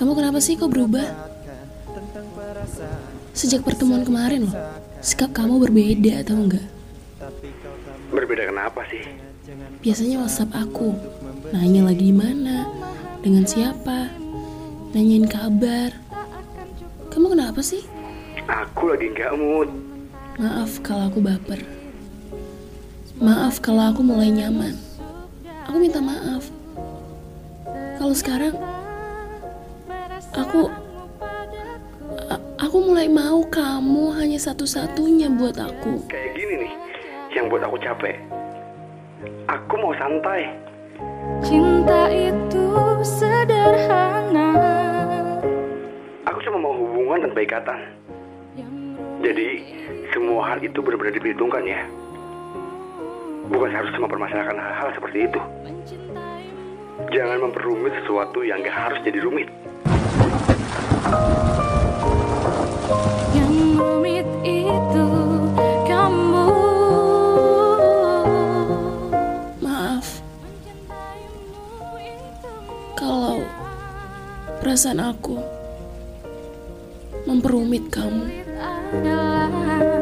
Kamu kenapa sih kok berubah? Sejak pertemuan kemarin loh, sikap kamu berbeda atau enggak? Berbeda kenapa sih? Biasanya WhatsApp aku, nanya lagi di mana, dengan siapa, nanyain kabar. Kamu kenapa sih? Aku lagi nggak mood. Maaf kalau aku baper. Maaf kalau aku mulai nyaman. Aku minta maaf. Kalau sekarang aku aku mulai mau kamu hanya satu-satunya buat aku. Kayak gini nih, yang buat aku capek. Aku mau santai. Cinta itu sederhana Aku cuma mau hubungan tanpa ikatan. Jadi, semua hal itu benar-benar diperhitungkan ya. Bukan harus cuma permasalahkan hal-hal seperti itu. Jangan memperumit sesuatu yang gak harus jadi rumit. Yang rumit itu kamu Maaf kalau perasaan aku memperumit kamu. adalah